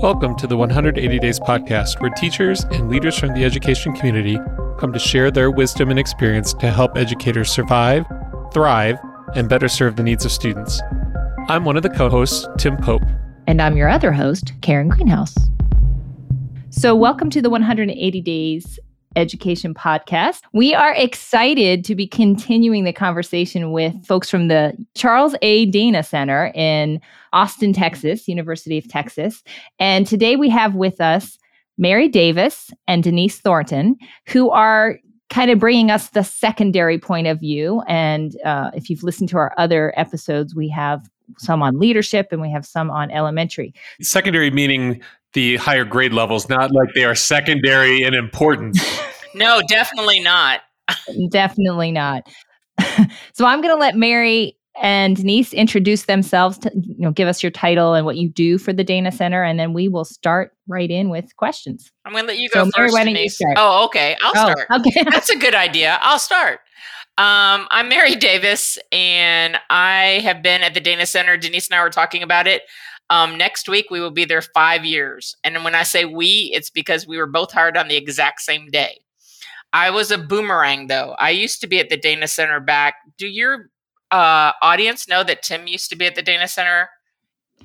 Welcome to the 180 Days podcast, where teachers and leaders from the education community come to share their wisdom and experience to help educators survive, thrive, and better serve the needs of students. I'm one of the co hosts, Tim Pope. And I'm your other host, Karen Greenhaus. So, welcome to the 180 Days Education Podcast. We are excited to be continuing the conversation with folks from the Charles A. Dana Center in Austin, Texas, University of Texas. And today we have with us Mary Davis and Denise Thornton, who are kind of bringing us the secondary point of view. And uh, if you've listened to our other episodes, we have some on leadership and we have some on elementary. Secondary meaning the higher grade levels, not like they are secondary in importance. no, definitely not. definitely not. so I'm going to let Mary and Denise introduce themselves to you know give us your title and what you do for the Dana Center, and then we will start right in with questions. I'm going to let you go so first. Mary, Denise. Oh, okay. I'll oh, start. Okay, that's a good idea. I'll start. Um, I'm Mary Davis, and I have been at the Dana Center. Denise and I were talking about it. Um, next week, we will be there five years. And when I say we, it's because we were both hired on the exact same day. I was a boomerang, though. I used to be at the Dana Center back. Do your uh, audience know that Tim used to be at the Dana Center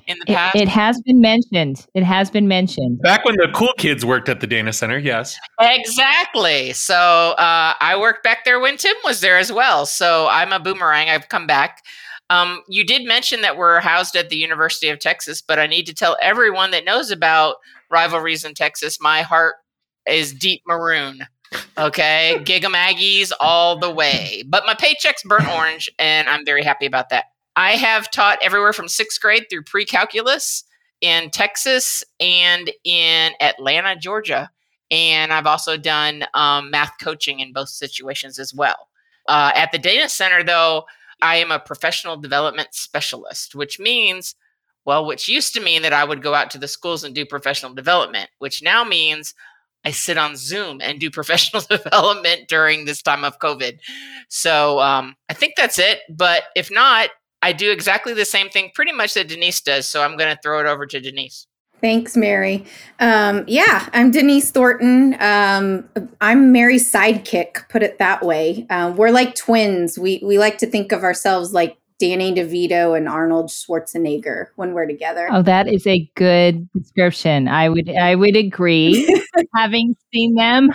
in the past? It, it, has been mentioned. It has been mentioned. Back when the cool kids worked at the Dana Center, yes. Exactly. So uh, I worked back there when Tim was there as well. So I'm a boomerang. I've come back. Um, you did mention that we're housed at the University of Texas, but I need to tell everyone that knows about rivalries in Texas, my heart is deep maroon. Okay, Gig 'em Aggies all the way. But my paycheck's burnt orange, and I'm very happy about that. I have taught everywhere from sixth grade through pre calculus in Texas and in Atlanta, Georgia. And I've also done um, math coaching in both situations as well. Uh, at the Dana Center, though, I am a professional development specialist, which means, well, which used to mean that I would go out to the schools and do professional development, which now means I sit on Zoom and do professional development during this time of COVID. So um, I think that's it. But if not, I do exactly the same thing pretty much that Denise does. So I'm going to throw it over to Denise. Thanks, Mary. Um, yeah, I'm Denise Thornton. Um, I'm Mary's sidekick, put it that way. Um, we're like twins. We we like to think of ourselves like Danny DeVito and Arnold Schwarzenegger when we're together. Oh, that is a good description. I would I would agree. Having seen them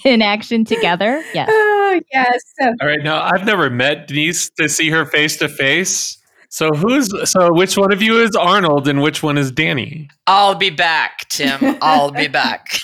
in action together, yes. Oh, yes. All right. Now, I've never met Denise to see her face to face. So who's so which one of you is Arnold and which one is Danny? I'll be back, Tim. I'll be back.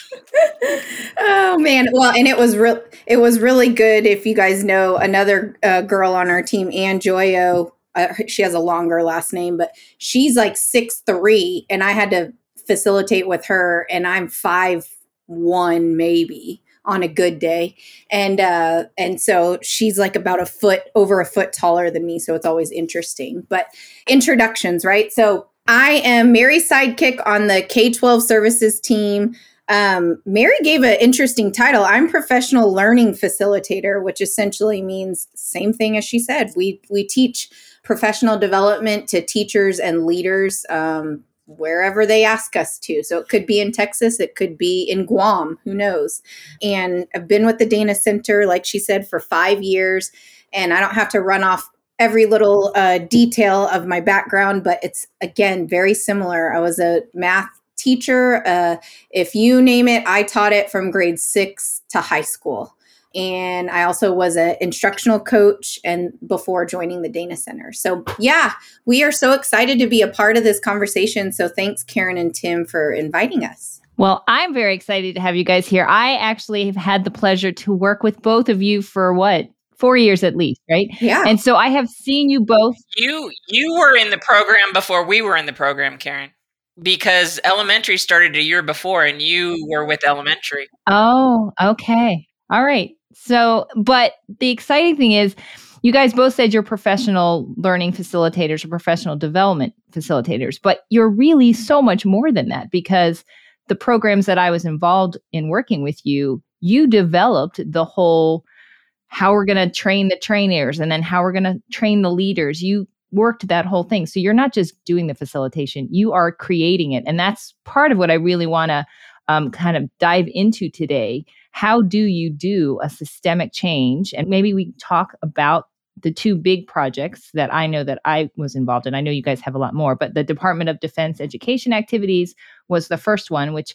oh man. Well, and it was real it was really good if you guys know another uh, girl on our team, Ann Joyo. Uh, she has a longer last name, but she's like six three, and I had to facilitate with her, and I'm five one maybe on a good day. And uh and so she's like about a foot over a foot taller than me so it's always interesting. But introductions right? So i am mary's sidekick on the k-12 services team. Um, mary gave an interesting title. I'm professional learning facilitator which essentially means same thing as she said. We we teach professional development to teachers and leaders um, wherever they ask us to. So it could be in Texas, it could be in Guam, who knows. And I've been with the Dana Center, like she said, for five years. And I don't have to run off every little uh, detail of my background, but it's again very similar. I was a math teacher. Uh, if you name it, I taught it from grade six to high school and I also was an instructional coach and before joining the Dana Center. So yeah, we are so excited to be a part of this conversation. So thanks Karen and Tim for inviting us. Well, I'm very excited to have you guys here. I actually have had the pleasure to work with both of you for what? 4 years at least, right? Yeah. And so I have seen you both You you were in the program before we were in the program, Karen because elementary started a year before and you were with elementary. Oh, okay. All right. So, but the exciting thing is, you guys both said you're professional learning facilitators or professional development facilitators, but you're really so much more than that because the programs that I was involved in working with you, you developed the whole how we're going to train the trainers and then how we're going to train the leaders. You worked that whole thing. So you're not just doing the facilitation, you are creating it. And that's part of what I really want to um, kind of dive into today. How do you do a systemic change? And maybe we talk about the two big projects that I know that I was involved in. I know you guys have a lot more, but the Department of Defense education activities was the first one, which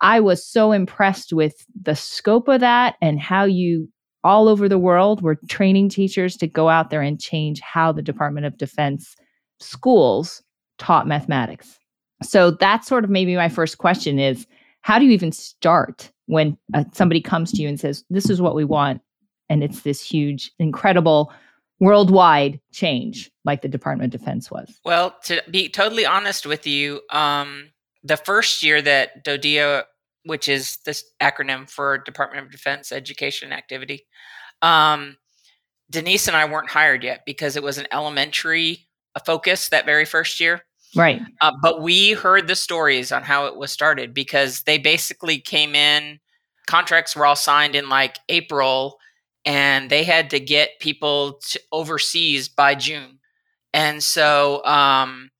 I was so impressed with the scope of that and how you all over the world were training teachers to go out there and change how the Department of Defense schools taught mathematics. So that's sort of maybe my first question is how do you even start when uh, somebody comes to you and says this is what we want and it's this huge incredible worldwide change like the Department of Defense was? Well, to be totally honest with you, um, the first year that DODEA, which is this acronym for Department of Defense Education Activity, um, Denise and I weren't hired yet because it was an elementary focus that very first year. Right. Uh, but we heard the stories on how it was started because they basically came in, contracts were all signed in like April, and they had to get people to overseas by June. And so um,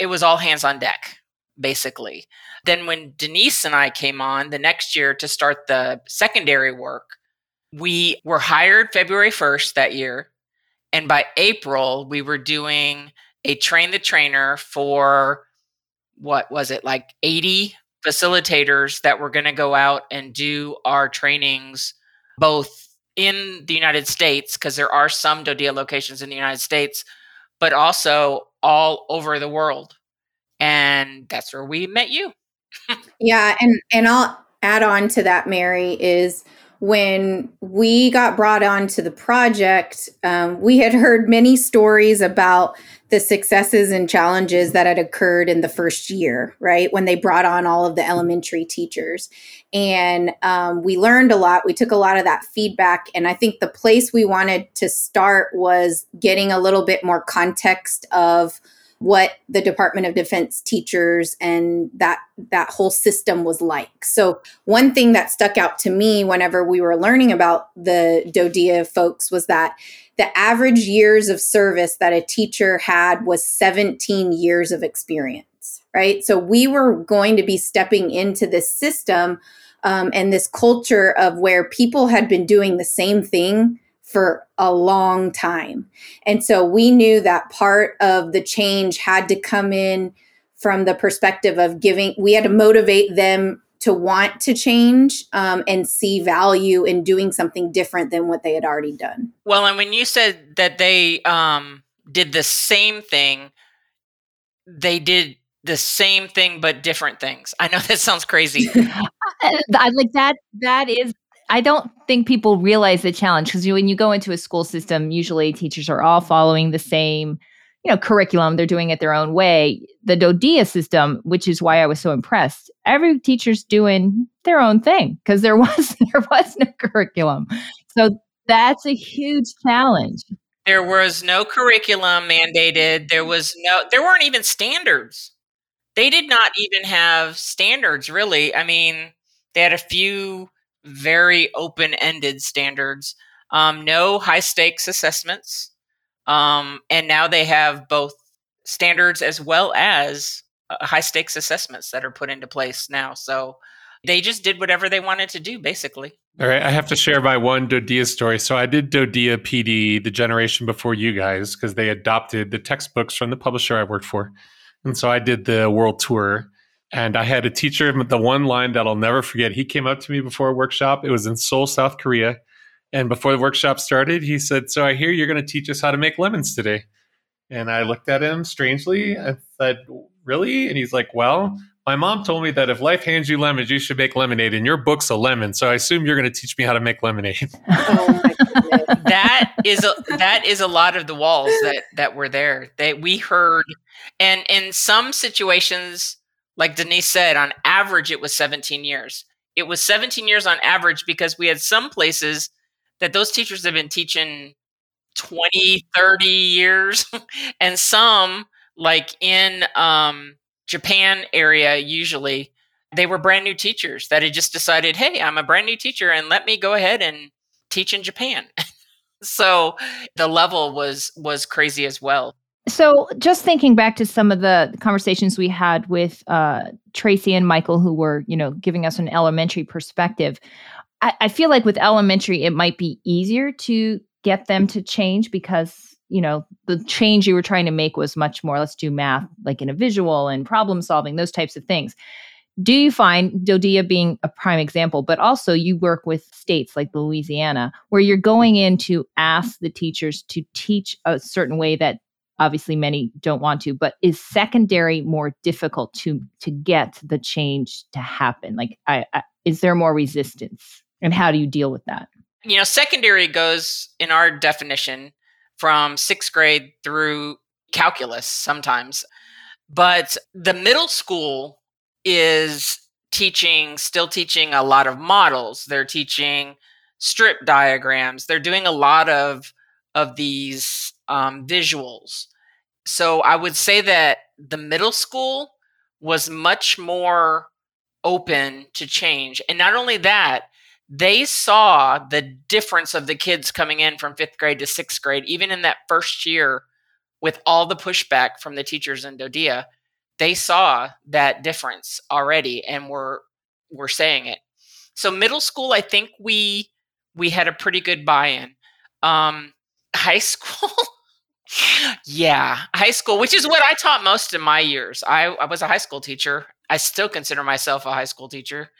it was all hands on deck, basically. Then when Denise and I came on the next year to start the secondary work, we were hired February 1st that year. And by April, we were doing a train the trainer for what was it, like 80 facilitators that were going to go out and do our trainings both in the United States, because there are some DODEA locations in the United States, but also all over the world. And that's where we met you. yeah. And, and I'll add on to that, Mary, is when we got brought on to the project, um, we had heard many stories about the successes and challenges that had occurred in the first year, right? When they brought on all of the elementary teachers. And um, we learned a lot. We took a lot of that feedback. And I think the place we wanted to start was getting a little bit more context of what the Department of Defense teachers and that that whole system was like. So one thing that stuck out to me whenever we were learning about the DODEA folks was that the average years of service that a teacher had was 17 years of experience, right? So we were going to be stepping into this system um, and this culture of where people had been doing the same thing for a long time. And so we knew that part of the change had to come in from the perspective of giving, we had to motivate them to want to change um, and see value in doing something different than what they had already done. Well, and when you said that they um, did the same thing, they did the same thing but different things. I know that sounds crazy. I like that. That is I don't think people realize the challenge because when you go into a school system, usually teachers are all following the same, you know, curriculum. They're doing it their own way. The DODEA system, which is why I was so impressed, every teacher's doing their own thing because there was there was no curriculum. So that's a huge challenge. There was no curriculum mandated. There was no there weren't even standards. They did not even have standards really. I mean, they had a few very open ended standards, um, no high stakes assessments. Um, and now they have both standards as well as uh, high stakes assessments that are put into place now. So they just did whatever they wanted to do, basically. All right, I have to share my one DODEA story. So I did DODEA PD the generation before you guys because they adopted the textbooks from the publisher I worked for. And so I did the world tour and I had a teacher, the one line that I'll never forget. He came up to me before a workshop. It was in Seoul, South Korea. And before the workshop started, he said, So I hear you're going to teach us how to make lemons today. And I looked at him strangely. I said, Really? And he's like, Well, my mom told me that if life hands you lemons, you should make lemonade. And your book's a lemon. So I assume you're going to teach me how to make lemonade. Oh that is a, that is a lot of the walls that that were there. That we heard, and in some situations, like Denise said, on average, it was 17 years. It was 17 years on average because we had some places that those teachers have been teaching 20, 30 years, and some, like in um, Japan area, usually they were brand new teachers that had just decided, hey, I'm a brand new teacher, and let me go ahead and teach in Japan. so the level was was crazy as well. So, just thinking back to some of the conversations we had with uh, Tracy and Michael, who were, you know, giving us an elementary perspective, I, I feel like with elementary, it might be easier to get them to change because, you know, the change you were trying to make was much more let's do math like in a visual and problem solving, those types of things. Do you find DoDEA being a prime example, but also you work with states like Louisiana, where you're going in to ask the teachers to teach a certain way that obviously many don't want to but is secondary more difficult to to get the change to happen? Like I, I, is there more resistance? And how do you deal with that? You know secondary goes in our definition from sixth grade through calculus sometimes. But the middle school is teaching still teaching a lot of models. They're teaching strip diagrams. They're doing a lot of of these um, visuals. So I would say that the middle school was much more open to change. And not only that, they saw the difference of the kids coming in from fifth grade to sixth grade, even in that first year with all the pushback from the teachers in DoDEA. They saw that difference already and were were saying it. So middle school, I think we we had a pretty good buy-in. Um, high school yeah high school which is what i taught most of my years I, I was a high school teacher i still consider myself a high school teacher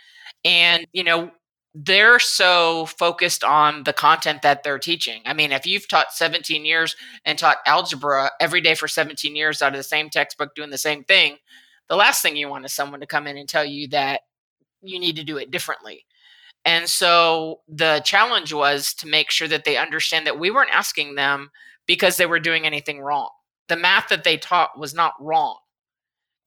and you know they're so focused on the content that they're teaching. I mean, if you've taught 17 years and taught algebra every day for 17 years out of the same textbook doing the same thing, the last thing you want is someone to come in and tell you that you need to do it differently. And so the challenge was to make sure that they understand that we weren't asking them because they were doing anything wrong. The math that they taught was not wrong.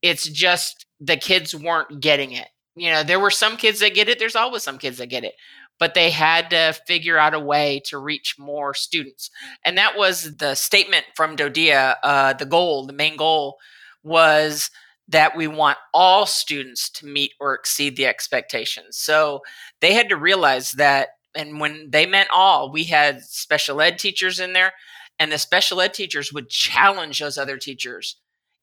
It's just the kids weren't getting it. You know, there were some kids that get it, there's always some kids that get it, but they had to figure out a way to reach more students. And that was the statement from DoDEA. Uh, the goal, the main goal was that we want all students to meet or exceed the expectations. So they had to realize that. And when they meant all, we had special ed teachers in there, and the special ed teachers would challenge those other teachers.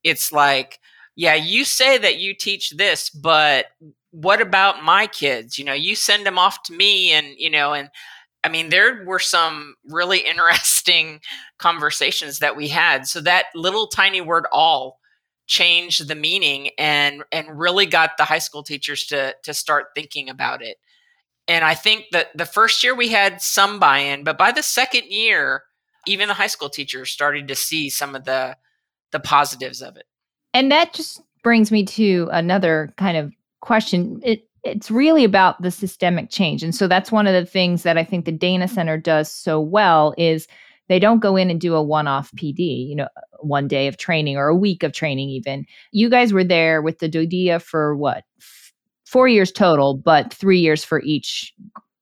It's like, yeah, you say that you teach this, but what about my kids? You know, you send them off to me, and, you know, and I mean, there were some really interesting conversations that we had. So that little tiny word all changed the meaning and and really got the high school teachers to to start thinking about it. And I think that the first year we had some buy-in, but by the second year, even the high school teachers started to see some of the the positives of it. And that just brings me to another kind of question. It it's really about the systemic change. And so that's one of the things that I think the Dana Center does so well is they don't go in and do a one-off PD, you know, one day of training or a week of training even. You guys were there with the DoDEA for what? 4 years total, but 3 years for each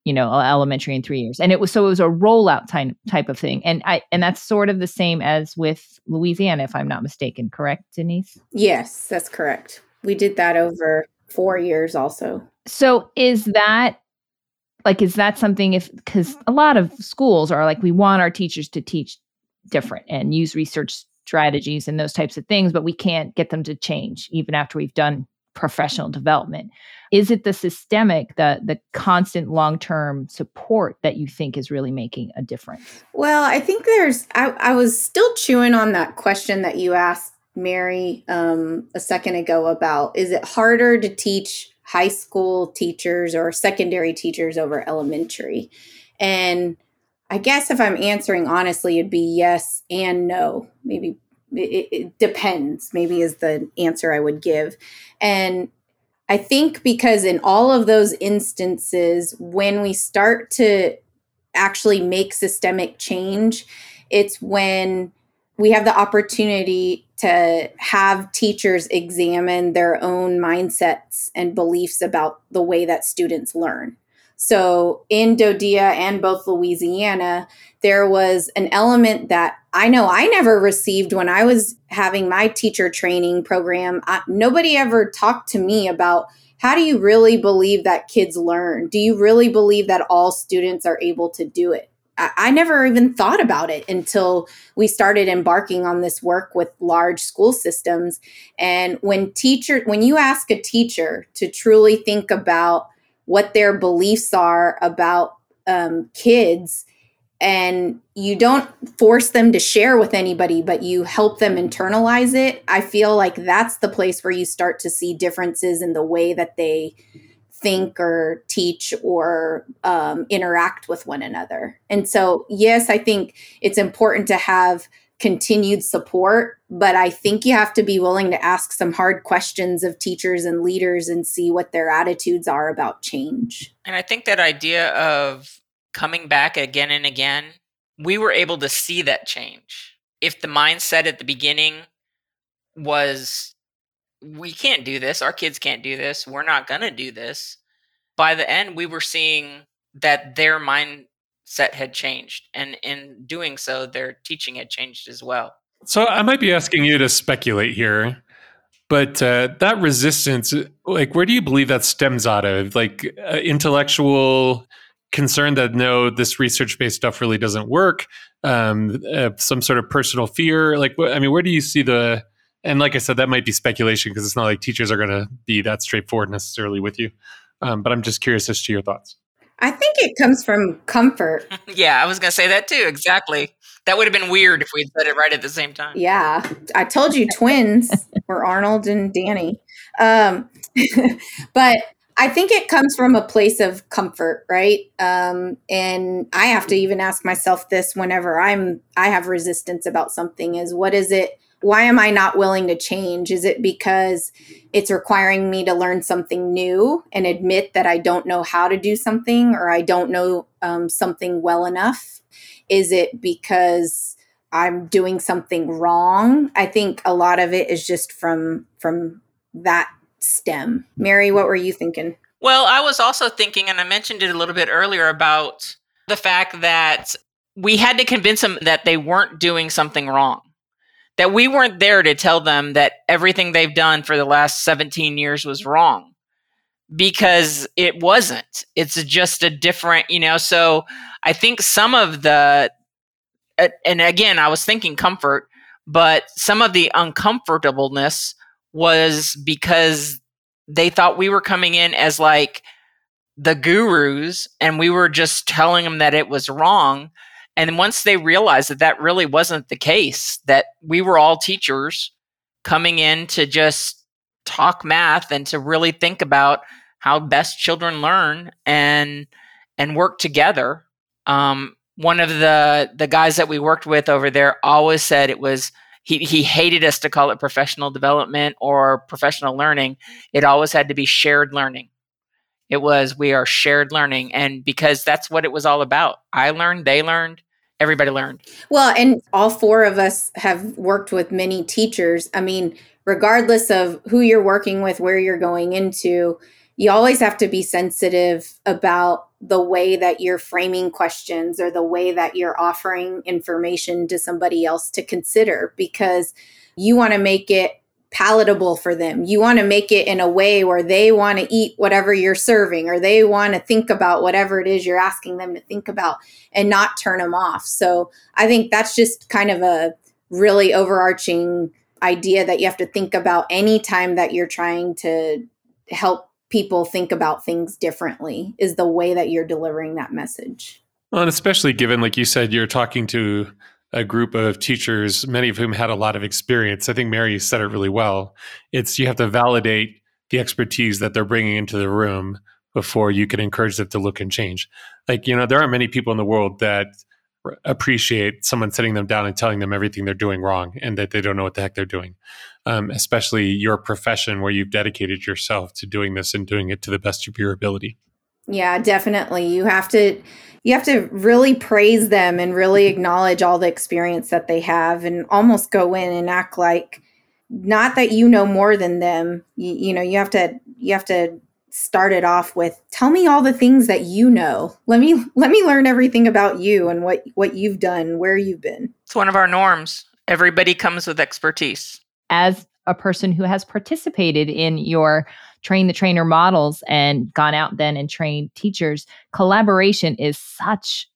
you know elementary in three years. And it was so it was a rollout type type of thing. And i and that's sort of the same as with louisiana if i'm not mistaken. Correct denise? Yes that's correct. We did that over four years also. So is that like is that something if because a lot of schools are like we want our teachers to teach different and use research strategies and those types of things but we can't get them to change even after we've done professional development is it the systemic the the constant long-term support that you think is really making a difference well i think there's i, I was still chewing on that question that you asked mary um, a second ago about is it harder to teach high school teachers or secondary teachers over elementary? And I guess if I'm answering honestly, it'd be yes and no. Maybe it, it, depends, maybe is the answer I would give. And I think because in all of those instances, when we start to actually make systemic change, it's when we have the opportunity to have teachers examine their own mindsets and beliefs about the way that students learn. So in DoDEA and both Louisiana, there was an element that I know I never received when I was having my teacher training program. I, nobody ever talked to me about how do you really believe that kids learn? Do you really believe that all students are able to do it? I, I never even thought about it until we started embarking on this work with large school systems. And when teacher, when you ask a teacher to truly think about what their beliefs are about um, kids, and you don't force them to share with anybody, but you help them internalize it, I feel like that's the place where you start to see differences in the way that they think or teach or um, interact with one another. And so, yes, I think it's important to have continued support, but I think you have to be willing to ask some hard questions of teachers and leaders and see what their attitudes are about change. And I think that idea of coming back again and again, we were able to see that change. If the mindset at the beginning was we can't do this. Our kids can't do this. We're not going to do this. By the end, we were seeing that their mindset had changed. And in doing so, their teaching had changed as well. So I might be asking you to speculate here, but uh, that resistance, like, where do you believe that stems out of? Like, uh, intellectual concern that no, this research based stuff really doesn't work, um, uh, some sort of personal fear? Like, I mean, where do you see the and like I said, that might be speculation because it's not like teachers are going to be that straightforward necessarily with you. Um, but I'm just curious as to your thoughts. I think it comes from comfort. yeah, I was going to say that too. Exactly. That would have been weird if we'd said it right at the same time. Yeah. I told you twins were Arnold and Danny. Um, but I think it comes from a place of comfort, right? Um, and I have to even ask myself this whenever I'm I have resistance about something is what is it why am I not willing to change? Is it because it's requiring me to learn something new and admit that I don't know how to do something or I don't know um, something well enough? Is it because I'm doing something wrong? I think a lot of it is just from from that stem. Mary, what were you thinking? Well, I was also thinking, and I mentioned it a little bit earlier about the fact that we had to convince them that they weren't doing something wrong that we weren't there to tell them that everything they've done for the last 17 years was wrong. Because it wasn't. It's just a different you know so i think some of the and again i was thinking comfort but some of the uncomfortableness was because they thought we were coming in as like the gurus and we were just telling them that it was wrong and once they realized that that really wasn't the case, that we were all teachers coming in to just talk math and to really think about how best children learn and and work together. Um, one of the the guys that we worked with over there always said it was he he hated us to call it professional development or professional learning. It always had to be shared learning. It was we are shared learning, and because that's what it was all about. I learned, they learned, everybody learned. Well, and all four of us have worked with many teachers. I mean, regardless of who you're working with, where you're going into, you always have to be sensitive about the way that you're framing questions or the way that you're offering information to somebody else to consider because you want to make it palatable for them. You want to make it in a way where they want to eat whatever you're serving or they want to think about whatever it is you're asking them to think about and not turn them off. So I think that's just kind of a really overarching idea that you have to think about anytime that you're trying to help people think about things differently is the way that you're delivering that message. Well, and especially given, like you said, you're talking to a group of teachers, many of whom had a lot of experience. I think Mary said it really well. It's you have to validate the expertise that they're bringing into the room before you can encourage them to look and change. Like, you know, there aren't many people in the world that appreciate someone sitting them down and telling them everything they're doing wrong and that they don't know what the heck they're doing. Um, especially your profession where you've dedicated yourself to doing this and doing it to the best of your ability. Yeah, definitely. You have to you have to really praise them and really mm-hmm. acknowledge all the experience that they have and almost go in and act like not that you know more than them. You, you know, you have to you have to start it off with tell me all the things that you know. Let me let me learn everything about you and what what you've done, where you've been. It's one of our norms. Everybody comes with expertise. As a person who has participated in your train the trainer models and gone out then and trained teachers, collaboration is such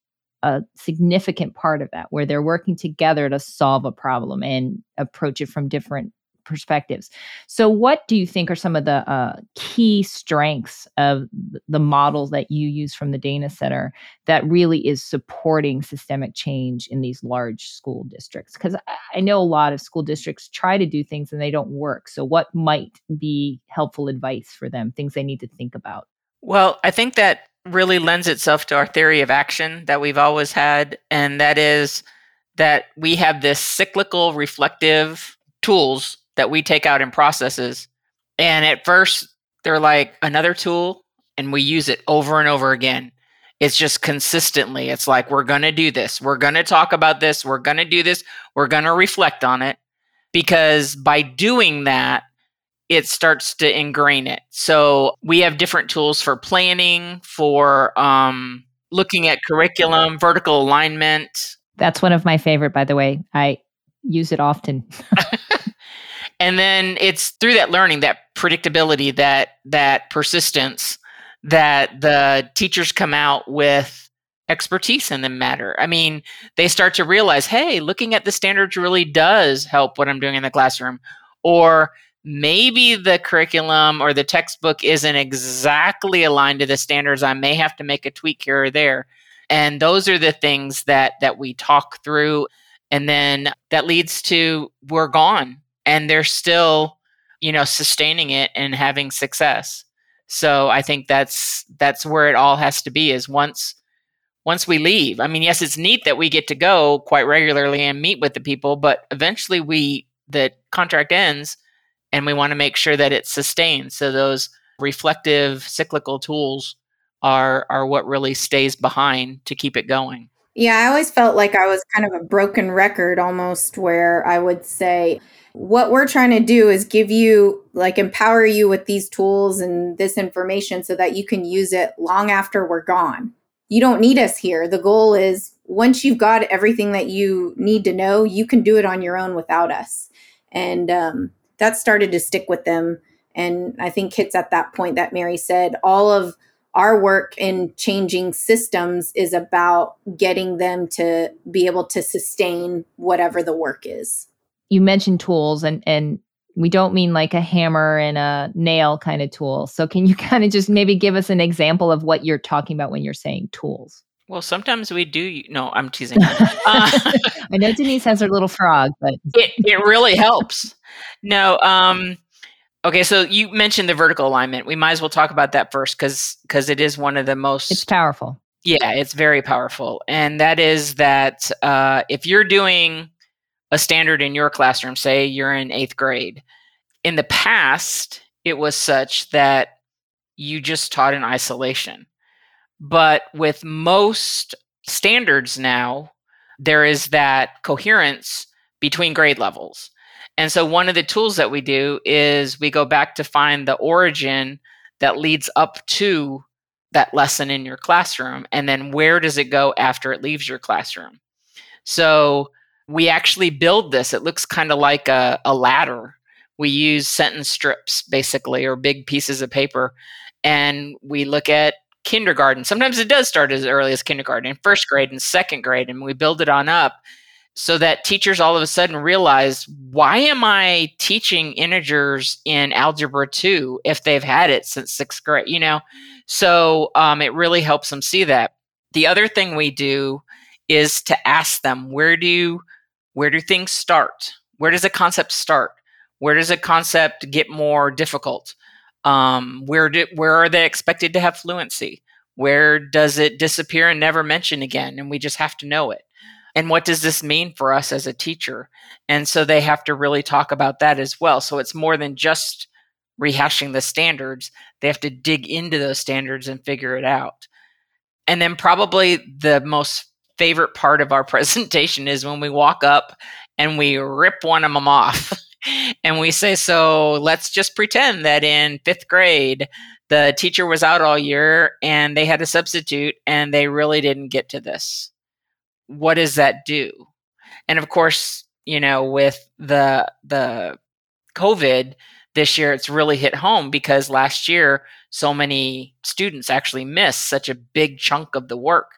a significant part of that where they're working together to solve a problem and approach it from different perspectives. So, what do you think are some of the uh, key strengths of the models that you use from the Dana Center that really is supporting systemic change in these large school districts? Because I know a lot of school districts try to do things and they don't work. So, what might be helpful advice for them, things they need to think about? Well, I think that really lends itself to our theory of action that we've always had, and that is that we have this cyclical reflective tools that we take out in processes. And at first, they're like another tool, and we use it over and over again. It's just consistently, it's like, we're going to do this. We're going to talk about this. We're going to do this. We're going to reflect on it. Because by doing that, it starts to ingrain it. So we have different tools for planning, for um, looking at curriculum, vertical alignment. That's one of my favorite, by the way. I use it often. and then it's through that learning that predictability that that persistence that the teachers come out with expertise in the matter. I mean they start to realize hey looking at the standards really does help what i'm doing in the classroom. Or maybe the curriculum or the textbook isn't exactly aligned to the standards. I may have to make a tweak here or there. And those are the things that that we talk through. And then that leads to we're gone and they're still you know sustaining it and having success. So i think that's that's where it all has to be is once once we leave. I mean yes it's neat that we get to go quite regularly and meet with the people but eventually we the contract ends and we want to make sure that it's sustained. so those reflective cyclical tools are are what really stays behind to keep it going yeah i always felt like i was kind of a broken record almost where i would say what we're trying to do is give you like empower you with these tools and this information so that you can use it long after we're gone. You don't need us here. The goal is once you've got everything that you need to know, you can do it on your own without us. And um, that started to stick with them. And I think it's at that point that Mary said all of our work in changing systems is about getting them to be able to sustain whatever the work is you mentioned tools and and we don't mean like a hammer and a nail kind of tool. So can you kind of just maybe give us an example of what you're talking about when you're saying tools? Well, sometimes we do. No, I'm teasing. Uh, I know Denise has her little frog, but it it really helps. No, um, okay. So you mentioned the vertical alignment. We might as well talk about that first, because because it is one of the most. It's powerful. Yeah, it's very powerful, and that is that uh, if you're doing a standard in your classroom, say you're in eighth grade. In the past, it was such that you just taught in isolation. But with most standards now, there is that coherence between grade levels. And so one of the tools that we do is we go back to find the origin that leads up to that lesson in your classroom. And then where does it go after it leaves your classroom? So we actually build this. It looks kind of like a, a ladder. We use sentence strips, basically, or big pieces of paper, and we look at kindergarten. Sometimes it does start as early as kindergarten, first grade and second grade, and we build it on up so that teachers all of a sudden realize why am I teaching integers in algebra 2 if they've had it since sixth grade, you know? So um, it really helps them see that. The other thing we do is to ask them, where do where do things start? Where does a concept start? Where does a concept get more difficult? Um, where do, where are they expected to have fluency? Where does it disappear and never mention again? And we just have to know it. And what does this mean for us as a teacher? And so they have to really talk about that as well. So it's more than just rehashing the standards. They have to dig into those standards and figure it out. And then probably the most favorite part of our presentation is when we walk up and we rip one of them off. and we say, So let's just pretend that in fifth grade, the teacher was out all year and they had a substitute and they really didn't get to this. What does that do? And of course, you know, with the the COVID this year, it's really hit home because last year so many students actually missed such a big chunk of the work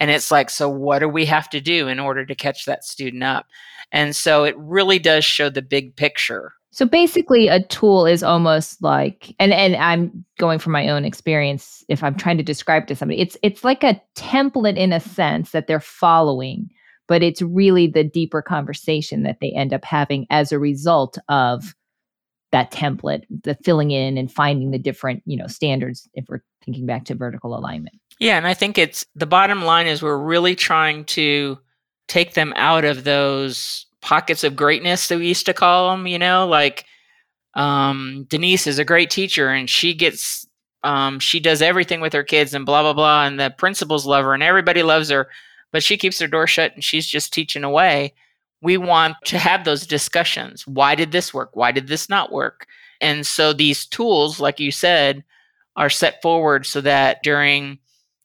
And it's like, so what do we have to do in order to catch that student up? And so it really does show the big picture. So basically a tool is almost like and and I'm going from my own experience if I'm trying to describe to somebody it's it's like a template in a sense that they're following but it's really the deeper conversation that they end up having as a result of that template the filling in and finding the different you know standards if we're thinking back to vertical alignment. Yeah and i think it's the bottom line is we're really trying to take them out of those pockets of greatness that we used to call them you know like um, denise is a great teacher and she gets um, she does everything with her kids and blah blah blah and the principals love her and everybody loves her but she keeps her door shut and she's just teaching away. We want to have those discussions. Why did this work? Why did this not work? And so these tools like you said are set forward so that during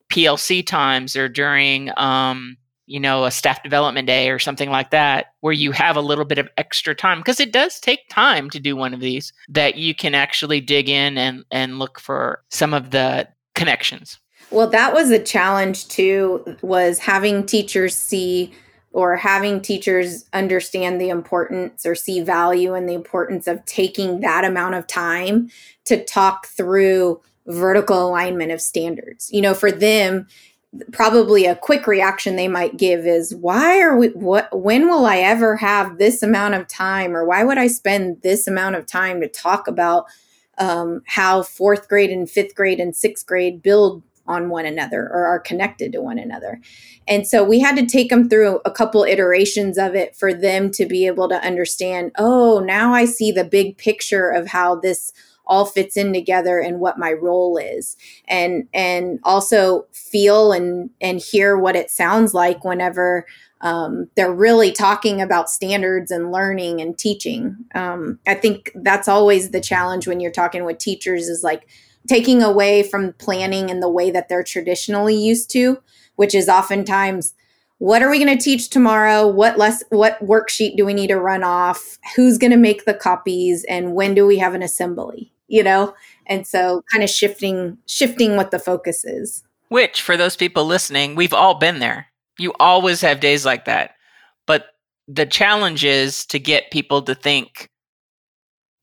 plc times or during um, you know, a staff development day or something like that, where you have a little bit of extra time, because it does take time to do one of these, that you can actually dig in and, and look for some of the connections. Well, that was a challenge too, was having teachers see or having teachers understand the importance or see value in the importance of taking that amount of time to talk through vertical alignment of standards. You know, for them, probably a quick reaction they might give is why are we what when will i ever have this amount of time or why would i spend this amount of time to talk about um, how fourth grade and fifth grade and sixth grade build on one another or are connected to one another? And so we had to take them through a couple iterations of it for them to be able to understand oh now i see the big picture of how this all fits in together and what my role is. And and also feel and and hear what it sounds like whenever um, they're really talking about standards and learning and teaching. Um, i think that's always the challenge when you're talking with teachers is like taking away from planning in the way that they're traditionally used to which is oftentimes what are we going to teach tomorrow? What less what worksheet do we need to run off? Who's going to make the copies? And when do we have an assembly you know? And so kind of shifting shifting what the focus is. Which for those people listening we've all been there. You always have days like that. But the challenge is to get people to think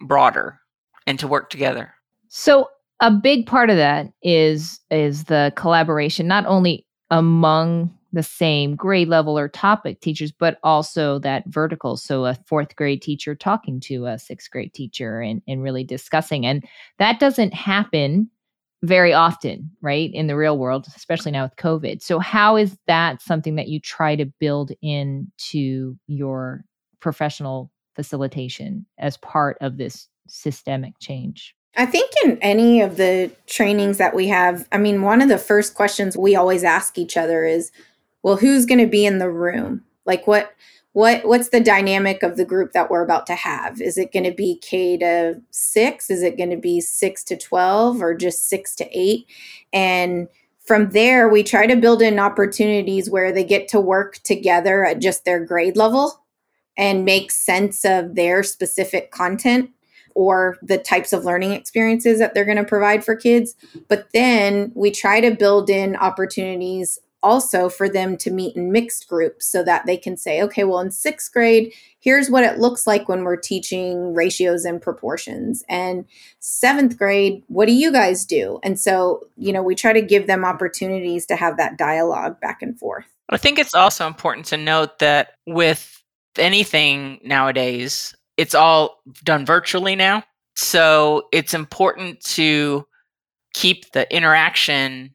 broader and to work together. So a big part of that is is the collaboration not only among the same grade level or topic teachers, but also that vertical. So a fourth grade teacher talking to a sixth grade teacher and, and really discussing. And that doesn't happen very often, right? In the real world, especially now with COVID. So how is that something that you try to build into your professional facilitation as part of this systemic change? I think in any of the trainings that we have, I mean, one of the first questions we always ask each other is well who's going to be in the room? Like what what what's the dynamic of the group that we're about to have? Is it going to be k to 6 is it going to be 6 to 12 or just 6 to 8 and from there we try to build in opportunities where they get to work together at just their grade level and make sense of their specific content or the types of learning experiences that they're going to provide for kids. But then we try to build in opportunities also for them to meet in mixed groups so that they can say, okay, well, in sixth grade, here's what it looks like when we're teaching ratios and proportions. And seventh grade, what do you guys do? And so, you know, we try to give them opportunities to have that dialogue back and forth. I think it's also important to note that with anything nowadays, it's all done virtually now. So it's important to keep the interaction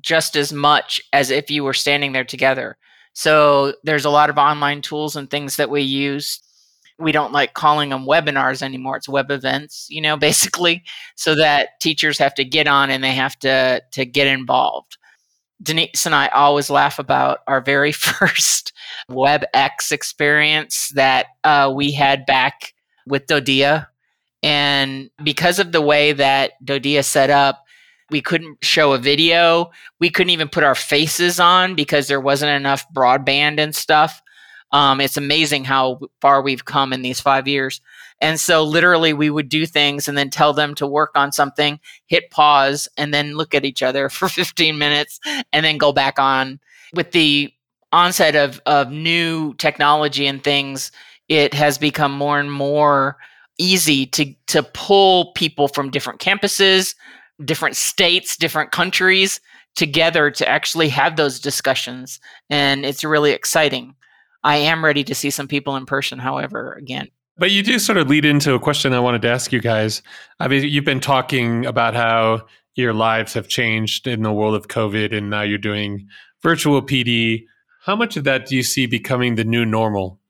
just as much as if you were standing there together. So there's a lot of online tools and things that we use. We don't like calling them webinars anymore. It's web events, you know, basically, so that teachers have to get on and they have to to get involved. Denise and I always laugh about our very first WebEx experience that uh, we had back with DoDEA. And because of the way that DoDEA set up, we couldn't show a video. We couldn't even put our faces on because there wasn't enough broadband and stuff. Um, it's amazing how far we've come in these five years. And so, literally, we would do things and then tell them to work on something, hit pause, and then look at each other for 15 minutes and then go back on. with the onset of, of new technology and things, it has become more and more easy to to pull people from different campuses, different states, different countries together to actually have those discussions and it's really exciting. I am ready to see some people in person however again. But you do sort of lead into a question I wanted to ask you guys. I mean you've been talking about how your lives have changed in the world of COVID and now you're doing virtual PD. How much of that do you see becoming the new normal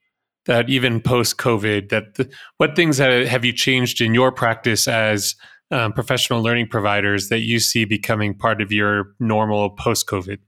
that even post COVID, that the, what things have you changed in your practice as um, professional learning providers that you see becoming part of your normal post COVID?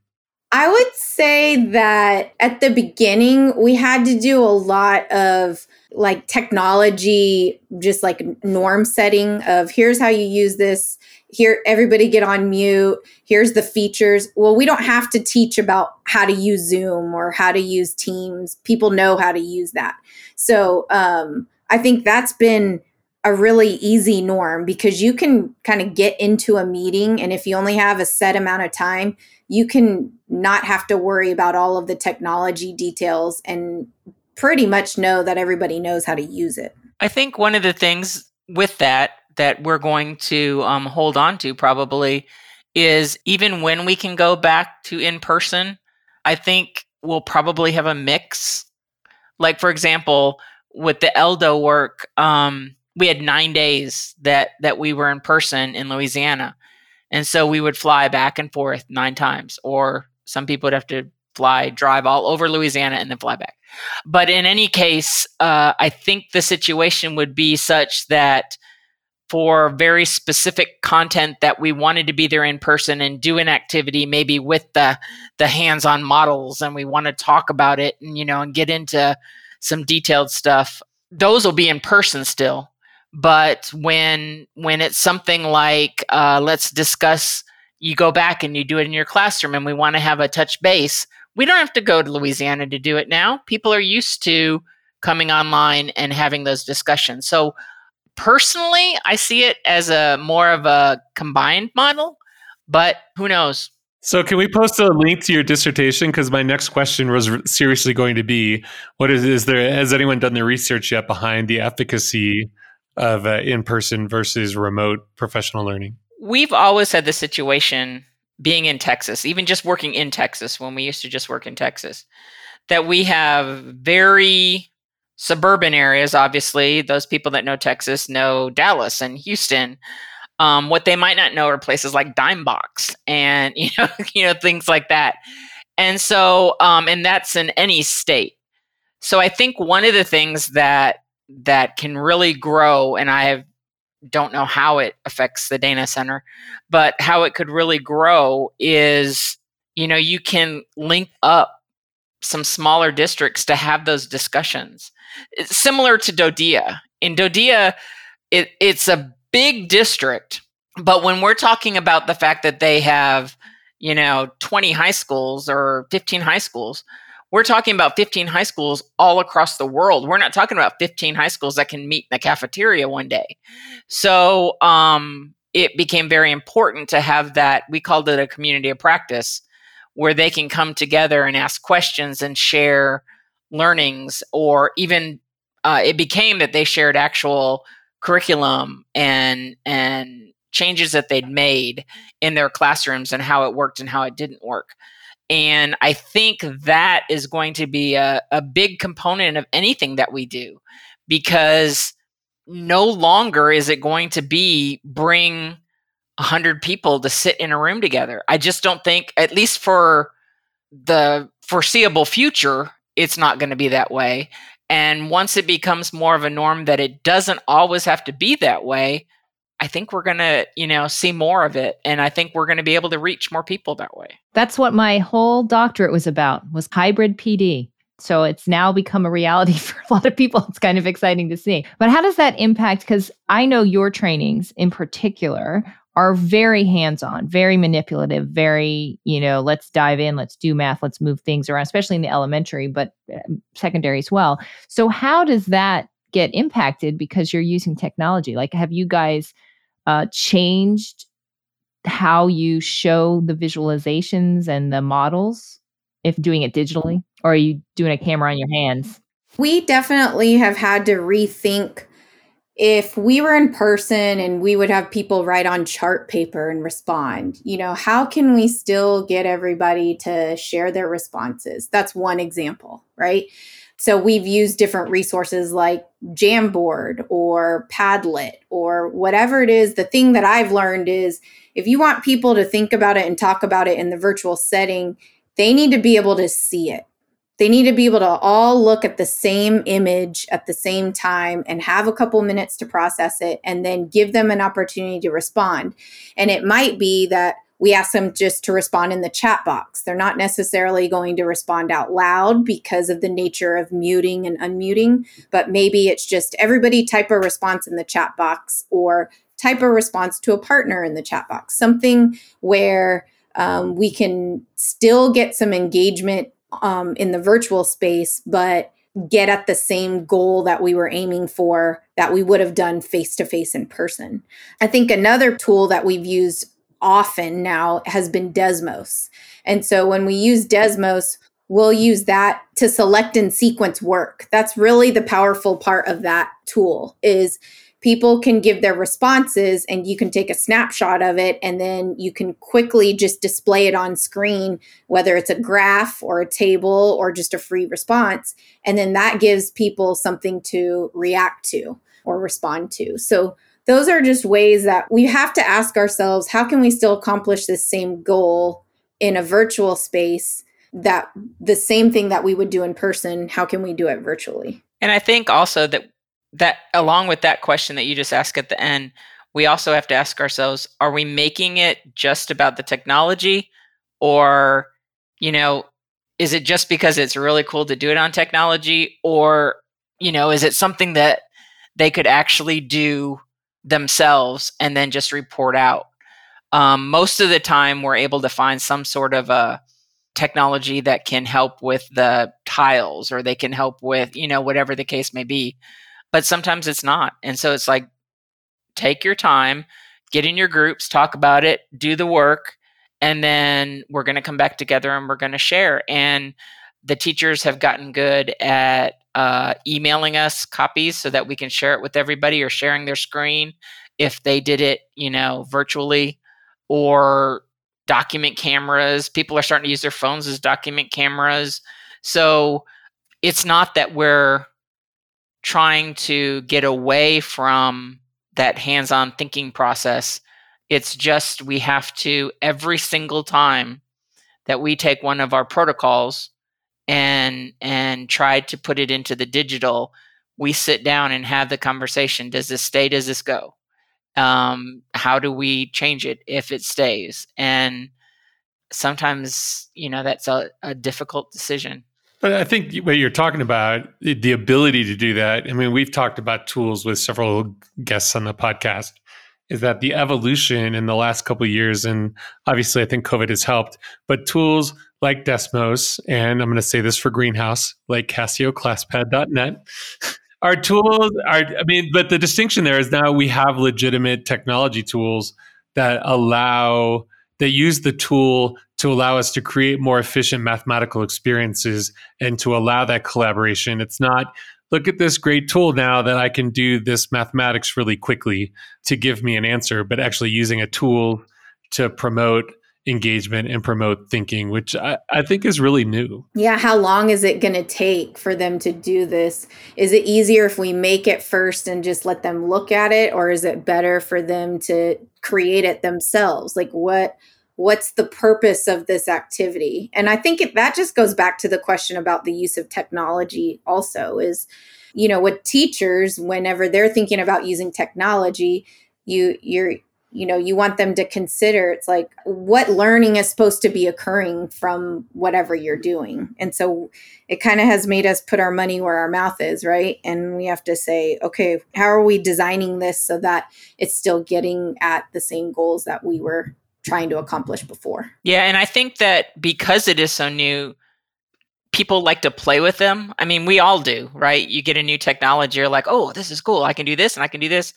I would say that at the beginning, we had to do a lot of like technology, just like norm setting of here's how you use this. Here everybody get on mute. Here's the features. Well we don't have to teach about how to use zoom or how to use teams. People know how to use that. So um, i think that's been a really easy norm because you can kind of get into a meeting and if you only have a set amount of time you can not have to worry about all of the technology details and pretty much know that everybody knows how to use it i think one of the things with that that we're going to um, hold on to probably is even when we can go back to in person, I think we'll probably have a mix. Like, for example, with the Eldo work, um, we had nine days that that we were in person in Louisiana, and so we would fly back and forth nine times, or some people would have to fly, drive all over Louisiana, and then fly back. But in any case, uh, I think the situation would be such that for very specific content that we wanted to be there in person and do an activity maybe with the the hands-on models and we want to talk about it and you know and get into some detailed stuff those will be in person still but when when it's something like uh, let's discuss you go back and you do it in your classroom and we want to have a touch base we don't have to go to louisiana to do it now people are used to coming online and having those discussions so personally, I see it as a more of a combined model, but who knows? So, can we post a link to your dissertation? Because my next question was seriously going to be: What is is there? Has anyone done the research yet behind the efficacy of uh, in person versus remote professional learning? We've always had the situation being in Texas, even just working in Texas when we used to just work in Texas, that we have very suburban areas, obviously, those people that know Texas know Dallas and Houston. Um, what they might not know are places like Dime Box and you know, you know things like that. And so, um, and that's in any state. So I think one of the things that that can really grow, and I have, don't know how it affects the Dana Center, but how it could really grow is, you know, you can link up some smaller districts to have those discussions. It's similar to DoDEA. In DoDEA, it, it's a big district, but when we're talking about the fact that they have, you know, 20 high schools or 15 high schools, we're talking about 15 high schools all across the world. We're not talking about 15 high schools that can meet in the cafeteria one day. So um, it became very important to have that. We called it a community of practice where they can come together and ask questions and share learnings, or even uh, it became that they shared actual curriculum and and changes that they'd made in their classrooms and how it worked and how it didn't work. And I think that is going to be a, a big component of anything that we do because no longer is it going to be bring 100 people to sit in a room together. I just don't think, at least for the foreseeable future, it's not going to be that way. And once it becomes more of a norm that it doesn't always have to be that way, I think we're going to, you know, see more of it and I think we're going to be able to reach more people that way. That's what my whole doctorate was about was hybrid PD. So it's now become a reality for a lot of people. It's kind of exciting to see. But how does that impact cuz I know your trainings in particular are very hands-on, very manipulative, very, you know, let's dive in, let's do math, let's move things around, especially in the elementary, but um, secondary as well. So how does that get impacted because you're using technology? Like have you guys uh, changed how you show the visualizations and the models if doing it digitally? Or are you doing a camera on your hands? We definitely have had to rethink if we were in person and we would have people write on chart paper and respond, you know, how can we still get everybody to share their responses? That's one example, right? So we've used different resources like Jamboard or Padlet or whatever it is. The thing that I've learned is if you want people to think about it and talk about it in the virtual setting, they need to be able to see it they need to be able to all look at the same image at the same time and have a couple minutes to process it and then give them an opportunity to respond. And it might be that we ask them just to respond in the chat box. They're not necessarily going to respond out loud because of the nature of muting and unmuting, but maybe it's just everybody type a response in the chat box or type a response to a partner in the chat box, something where um, we can still get some engagement um, in the virtual space, but get at the same goal that we were aiming for that we would have done face to face in person. I think another tool that we've used often now has been Desmos. And so when we use Desmos, we'll use that to select and sequence work. That's really the powerful part of that tool is people can give their responses and you can take a snapshot of it and then you can quickly just display it on screen whether it's a graph or a table or just a free response and then that gives people something to react to or respond to so those are just ways that we have to ask ourselves how can we still accomplish this same goal in a virtual space that the same thing that we would do in person? How can we do it virtually? And i think also that that along with that question that you just asked at the end, we also have to ask ourselves, are we making it just about the technology? Or, you know, is it just because it's really cool to do it on technology? Or, you know, is it something that they could actually do themselves and then just report out? Um, most of the time, we're able to find some sort of a technology that can help with the tiles or they can help with, you know, whatever the case may be but sometimes it's not. And so it's like, take your time, get in your groups, talk about it, do the work, and then we're going to come back together and we're going to share. And the teachers have gotten good at uh, emailing us copies so that we can share it with everybody or sharing their screen if they did it, you know, virtually or document cameras. People are starting to use their phones as document cameras. So it's not that we're trying to get away from that hands on thinking process. It's just we have to, every single time that we take one of our protocols and and try to put it into the digital we sit down and have the conversation does this stay does this go? Um, how do we change it if it stays? And sometimes you know that's a, a difficult decision. But I think what you're talking about, the ability to do that, I mean, we've talked about tools with several guests on the podcast, is that the evolution in the last couple years, and obviously I think COVID has helped, but tools like Desmos, and I'm going to say this for Greenhaus, like CasioClassPad.net, our tools are, I mean, but the distinction there is now we have legitimate technology tools that allow, that use the tool to allow us to create more efficient mathematical experiences and to allow that collaboration. It's not, look at this great tool now that I can do this mathematics really quickly to give me an answer, but actually using a tool to promote engagement and promote thinking, which I, I think is really new. Yeah. How long is it going to take for them to do this? Is it easier if we make it first and just let them look at it? Or is it better for them to create it themselves? Like, what? what's the purpose of this activity and i think it, that just goes back to the question about the use of technology also is you know with teachers whenever they're thinking about using technology you you're you know you want them to consider it's like what learning is supposed to be occurring from whatever you're doing and so it kind of has made us put our money where our mouth is right and we have to say okay how are we designing this so that it's still getting at the same goals that we were trying to accomplish before. Yeah, and I think that because it is so new, people like to play with them. I mean, we all do, right? You get a new technology, you're like, oh, this is cool. I can do this and I can do this.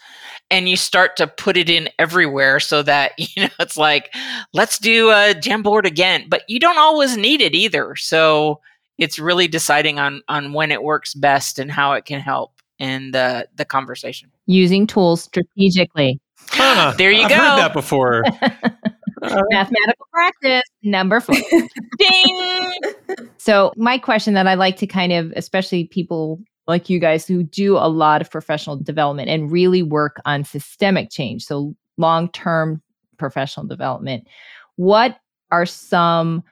And you start to put it in everywhere so that, you know, it's like, let's do a Jamboard again. But you don't always need it either. So it's really deciding on on when it works best and how it can help in the the conversation. Using tools strategically. Huh, there you I've go. heard that before. Mathematical practice number four. Ding! So, my question that I like to kind of, especially people like you guys who do a lot of professional development and really work on systemic change, so long term professional development, what are some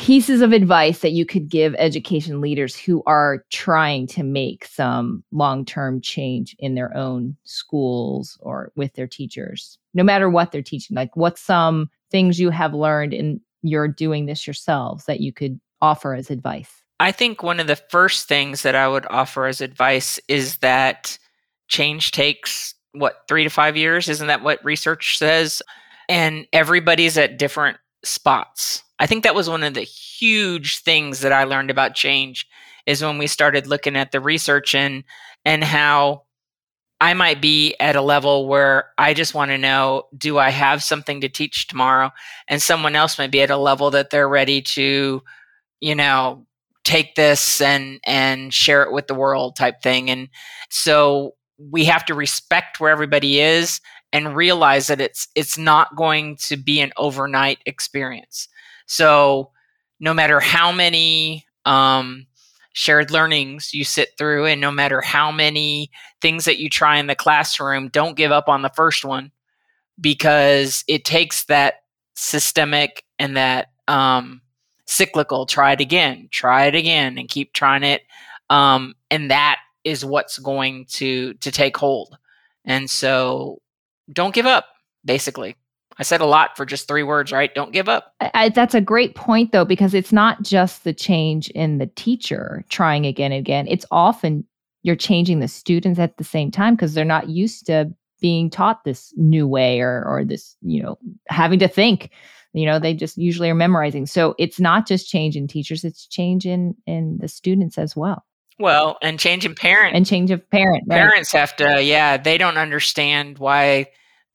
pieces of advice that you could give education leaders who are trying to make some long term change in their own schools or with their teachers, no matter what they're teaching? Like, what's some things you have learned and you're doing this yourselves that you could offer as advice? I think one of the first things that I would offer as advice is that change takes what, three to five years? Isn't that what research says? And everybody's at different spots. I think that was one of the huge things that I learned about change is when we started looking at the research and and how I might be at a level where I just want to know do I have something to teach tomorrow? And someone else might be at a level that they're ready to you know take this and and share it with the world type thing. And so we have to respect where everybody is and realize that it's it's not going to be an overnight experience so no matter how many um, shared learnings you sit through and no matter how many things that you try in the classroom don't give up on the first one because it takes that systemic and that um, cyclical try it again try it again and keep trying it um, and that is what's going to to take hold. And so don't give up basically i said a lot for just three words right? Don't give up. I, that's a great point though because it's not just the change in the teacher trying again and again. It's often you're changing the students at the same time because they're not used to being taught this new way or or this you know having to think you know they just usually are memorizing. So it's not just change in teachers it's change in in the students as well. Well and change in parent and change of parent right? parents have to yeah they don't understand why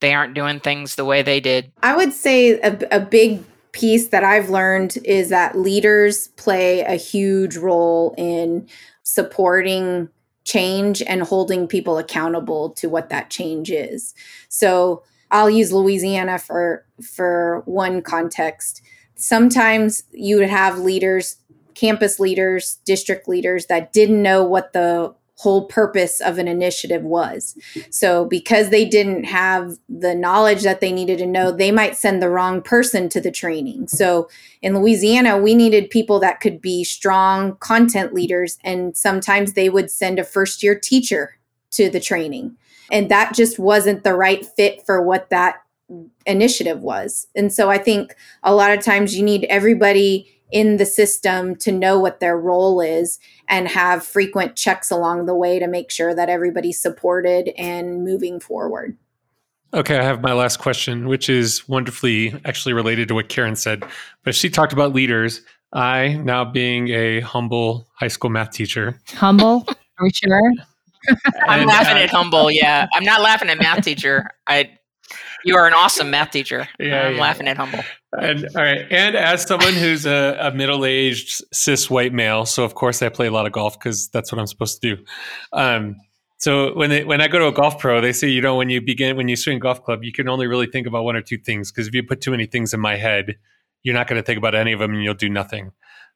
they aren't doing things the way they did I would say a, a big piece that I've learned is that leaders play a huge role in supporting change and holding people accountable to what that change is. So I'll use Louisiana for for one context. Sometimes you would have leaders, campus leaders, district leaders that didn't know what the whole purpose of an initiative was. So because they didn't have the knowledge that they needed to know, they might send the wrong person to the training. So in Louisiana, we needed people that could be strong content leaders and sometimes they would send a first year teacher to the training. And that just wasn't the right fit for what that initiative was. And so I think a lot of times you need everybody in the system to know what their role is and have frequent checks along the way to make sure that everybody's supported and moving forward. Okay, I have my last question, which is wonderfully actually related to what Karen said. But she talked about leaders. I, now being a humble high school math teacher, humble are we sure i'm And, laughing uh, at humble yeah i'm not laughing at math teacher i you are an awesome math teacher Yeah, i'm yeah. laughing at humble And all right, and as someone who's a, a middle-aged cis white male, so of course I play a lot of golf because that's what I'm supposed to do. Um, so when they, when I go to a golf pro, they say you know when you begin when you swing golf club, you can only really think about one or two things because if you put too many things in my head, you're not going to think about any of them and you'll do nothing.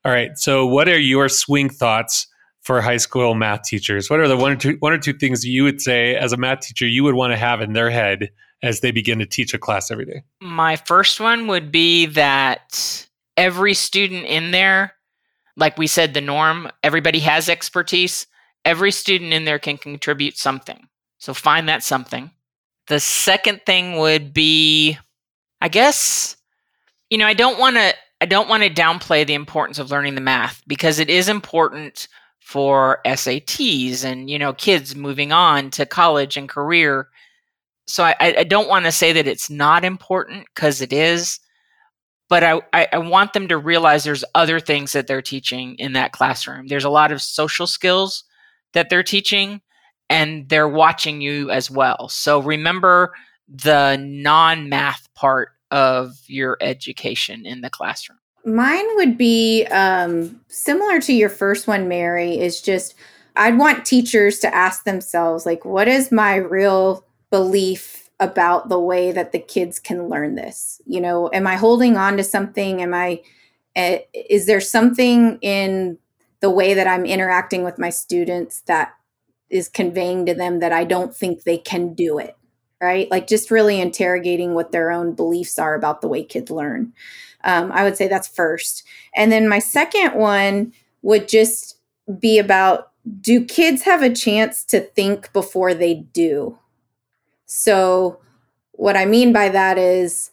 All right, so what are your swing thoughts for high school math teachers? What are the one or two one or two things you would say as a math teacher you would want to have in their head as they begin to teach a class every day? My first one would be that every student in there, like we said, the norm, everybody has expertise. Every student in there can contribute something. So find that something. The second thing would be, I guess, you know, I don't want to. I don't want to downplay the importance of learning the math because it is important for SATs and you know kids moving on to college and career so I, I don't want to say that it's not important because it is, but I, I, want them to realize there's other things that they're teaching in that classroom. There's a lot of social skills that they're teaching, and they're watching you as well. So remember the non math part of your education in the classroom. Mine would be um, similar to your first one, Mary, is just I'd want teachers to ask themselves, like, what is my real belief about the way that the kids can learn this? You know, am I holding on to something? Am I, uh, is there something in the way that I'm interacting with my students that is conveying to them that I don't think they can do it? Right? Like, just really interrogating what their own beliefs are about the way kids learn. Um, I would say that's first. And then my second one would just be about do kids have a chance to think before they do? So, what I mean by that is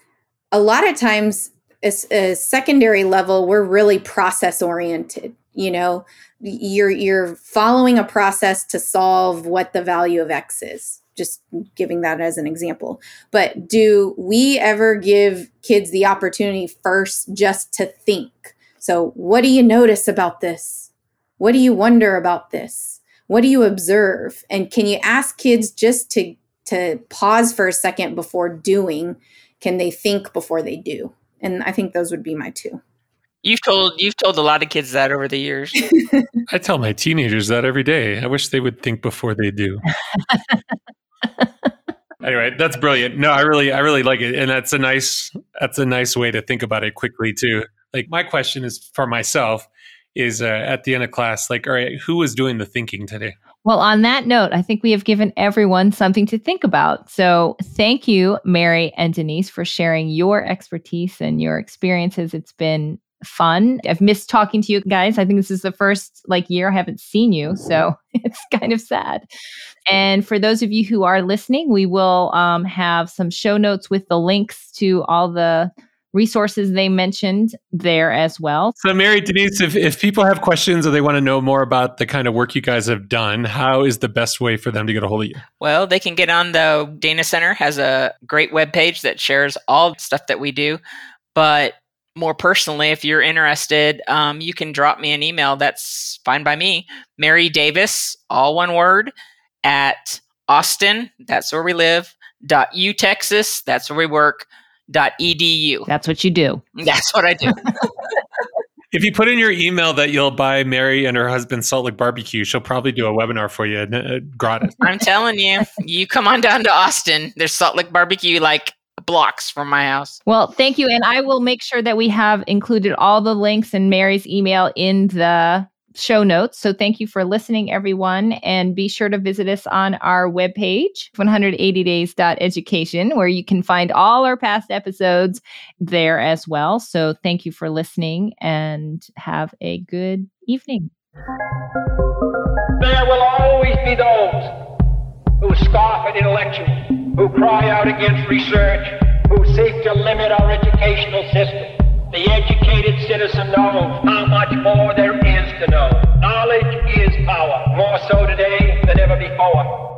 a lot of times, as a secondary level, we're really process oriented. You know, you're you're following a process to solve what the value of x is just giving that as an example. But do we ever give kids the opportunity first just to think? So, what do you notice about this? What do you wonder about this? What do you observe? And can you ask kids just to to pause for a second before doing? Can they think before they do? And I think those would be my two. You've told you've told a lot of kids that over the years. I tell my teenagers that every day. I wish they would think before they do. anyway, that's brilliant. No, I really, I really like it, and that's a nice, that's a nice way to think about it quickly too. Like my question is for myself is uh, at the end of class, like, all right, who was doing the thinking today? Well, on that note, I think we have given everyone something to think about. So, thank you, Mary and Denise, for sharing your expertise and your experiences. It's been fun. I've missed talking to you guys. I think this is the first like year I haven't seen you, so it's kind of sad. And for those of you who are listening, we will um, have some show notes with the links to all the resources they mentioned there as well. So, Mary Denise, if, if people have questions or they want to know more about the kind of work you guys have done, how is the best way for them to get a hold of you? Well, they can get on the Dana Center has a great web page that shares all the stuff that we do. But more personally, if you're interested, um, you can drop me an email. That's fine by me. Mary Davis, all one word, at Austin, that's where we live, dot U Texas, that's where we work, dot edu. That's what you do. That's what I do. if you put in your email that you'll buy Mary and her husband Salt Lick Barbecue, she'll probably do a webinar for you. Uh, gratis. I'm telling you, you come on down to Austin. There's Salt Lick Barbecue like blocks from my house. Well, thank you. And I will make sure that we have included all the links and Mary's email in the show notes. So thank you for listening, everyone. And be sure to visit us on our webpage, 180days.education, where you can find all our past episodes there as well. So thank you for listening and have a good evening. There will always be those who scoff at intellectuals who cry out against research, who seek to limit our educational system. The educated citizen knows how much more there is to know. Knowledge is power, more so today than ever before.